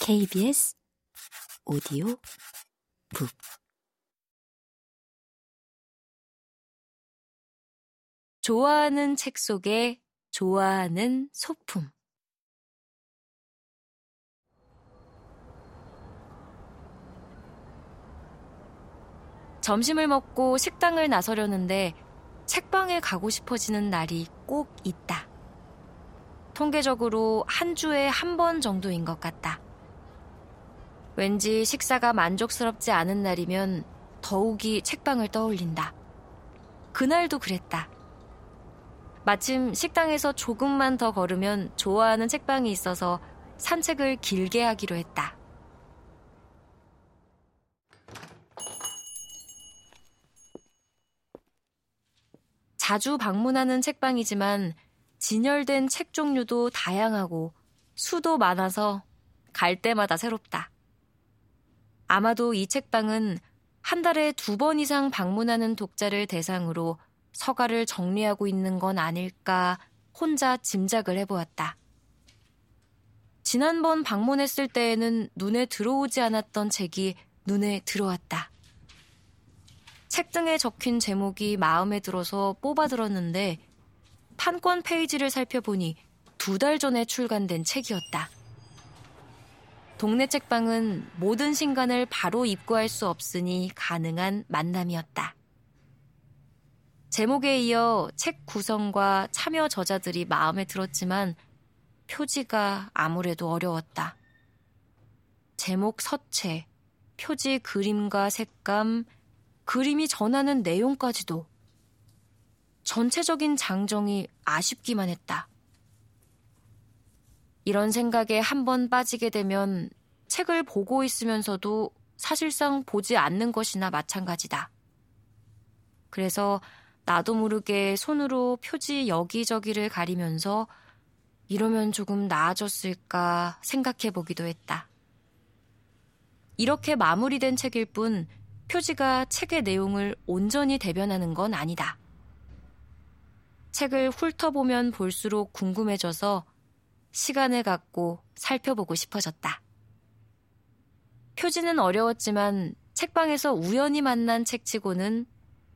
KBS 오디오 북 좋아하는 책 속에 좋아하는 소품 점심을 먹고 식당을 나서려는데 책방에 가고 싶어지는 날이 꼭 있다. 통계적으로 한 주에 한 번 정도인 것 같다. 왠지 식사가 만족스럽지 않은 날이면 더욱이 책방을 떠올린다. 그날도 그랬다. 마침 식당에서 조금만 더 걸으면 좋아하는 책방이 있어서 산책을 길게 하기로 했다. 자주 방문하는 책방이지만 진열된 책 종류도 다양하고 수도 많아서 갈 때마다 새롭다. 아마도 이 책방은 한 달에 두 번 이상 방문하는 독자를 대상으로 서가를 정리하고 있는 건 아닐까 혼자 짐작을 해보았다. 지난번 방문했을 때에는 눈에 들어오지 않았던 책이 눈에 들어왔다. 책 등에 적힌 제목이 마음에 들어서 뽑아들었는데 판권 페이지를 살펴보니 두 달 전에 출간된 책이었다. 동네 책방은 모든 신간을 바로 입고할 수 없으니 가능한 만남이었다. 제목에 이어 책 구성과 참여 저자들이 마음에 들었지만 표지가 아무래도 어려웠다. 제목 서체, 표지 그림과 색감, 그림이 전하는 내용까지도 전체적인 장정이 아쉽기만 했다. 이런 생각에 한 번 빠지게 되면 책을 보고 있으면서도 사실상 보지 않는 것이나 마찬가지다. 그래서 나도 모르게 손으로 표지 여기저기를 가리면서 이러면 조금 나아졌을까 생각해 보기도 했다. 이렇게 마무리된 책일 뿐 표지가 책의 내용을 온전히 대변하는 건 아니다. 책을 훑어보면 볼수록 궁금해져서 시간을 갖고 살펴보고 싶어졌다. 표지는 어려웠지만 책방에서 우연히 만난 책치고는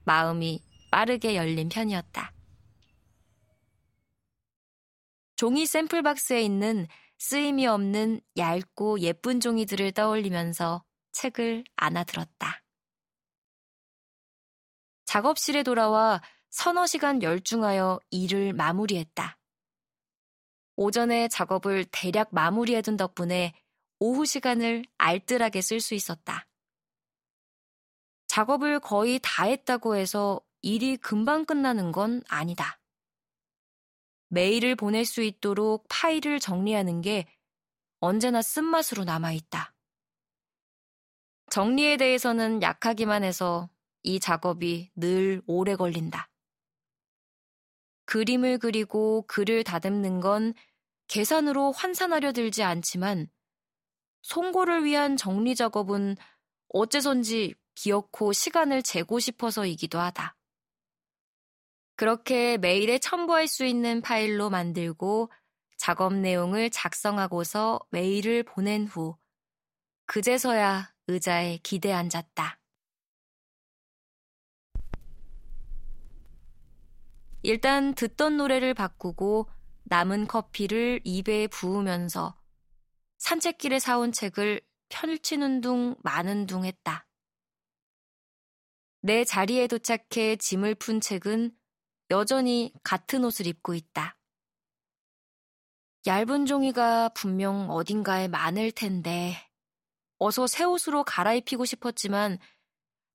마음이 빠르게 열린 편이었다. 종이 샘플 박스에 있는 쓰임이 없는 얇고 예쁜 종이들을 떠올리면서 책을 안아들었다. 작업실에 돌아와 서너 시간 열중하여 일을 마무리했다. 오전에 작업을 대략 마무리해둔 덕분에 오후 시간을 알뜰하게 쓸 수 있었다. 작업을 거의 다 했다고 해서 일이 금방 끝나는 건 아니다. 메일을 보낼 수 있도록 파일을 정리하는 게 언제나 쓴맛으로 남아있다. 정리에 대해서는 약하기만 해서 이 작업이 늘 오래 걸린다. 그림을 그리고 글을 다듬는 건 계산으로 환산하려 들지 않지만 송고를 위한 정리 작업은 어째선지 기어코 시간을 재고 싶어서이기도 하다. 그렇게 메일에 첨부할 수 있는 파일로 만들고 작업 내용을 작성하고서 메일을 보낸 후 그제서야 의자에 기대 앉았다. 일단 듣던 노래를 바꾸고 남은 커피를 입에 부으면서 산책길에 사온 책을 펼치는 둥 마는 둥 했다. 내 자리에 도착해 짐을 푼 책은 여전히 같은 옷을 입고 있다. 얇은 종이가 분명 어딘가에 많을 텐데 어서 새 옷으로 갈아입히고 싶었지만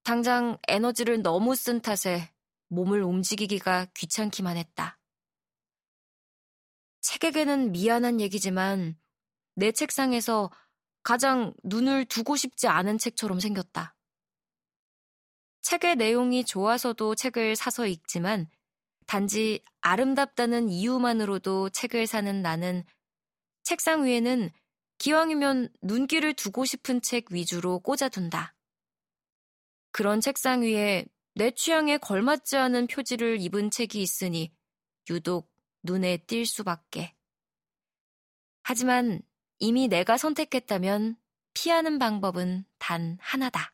당장 에너지를 너무 쓴 탓에 몸을 움직이기가 귀찮기만 했다. 책에게는 미안한 얘기지만 내 책상에서 가장 눈을 두고 싶지 않은 책처럼 생겼다. 책의 내용이 좋아서도 책을 사서 읽지만 단지 아름답다는 이유만으로도 책을 사는 나는 책상 위에는 기왕이면 눈길을 두고 싶은 책 위주로 꽂아둔다. 그런 책상 위에 내 취향에 걸맞지 않은 표지를 입은 책이 있으니 유독 눈에 띌 수밖에. 하지만 이미 내가 선택했다면 피하는 방법은 단 하나다.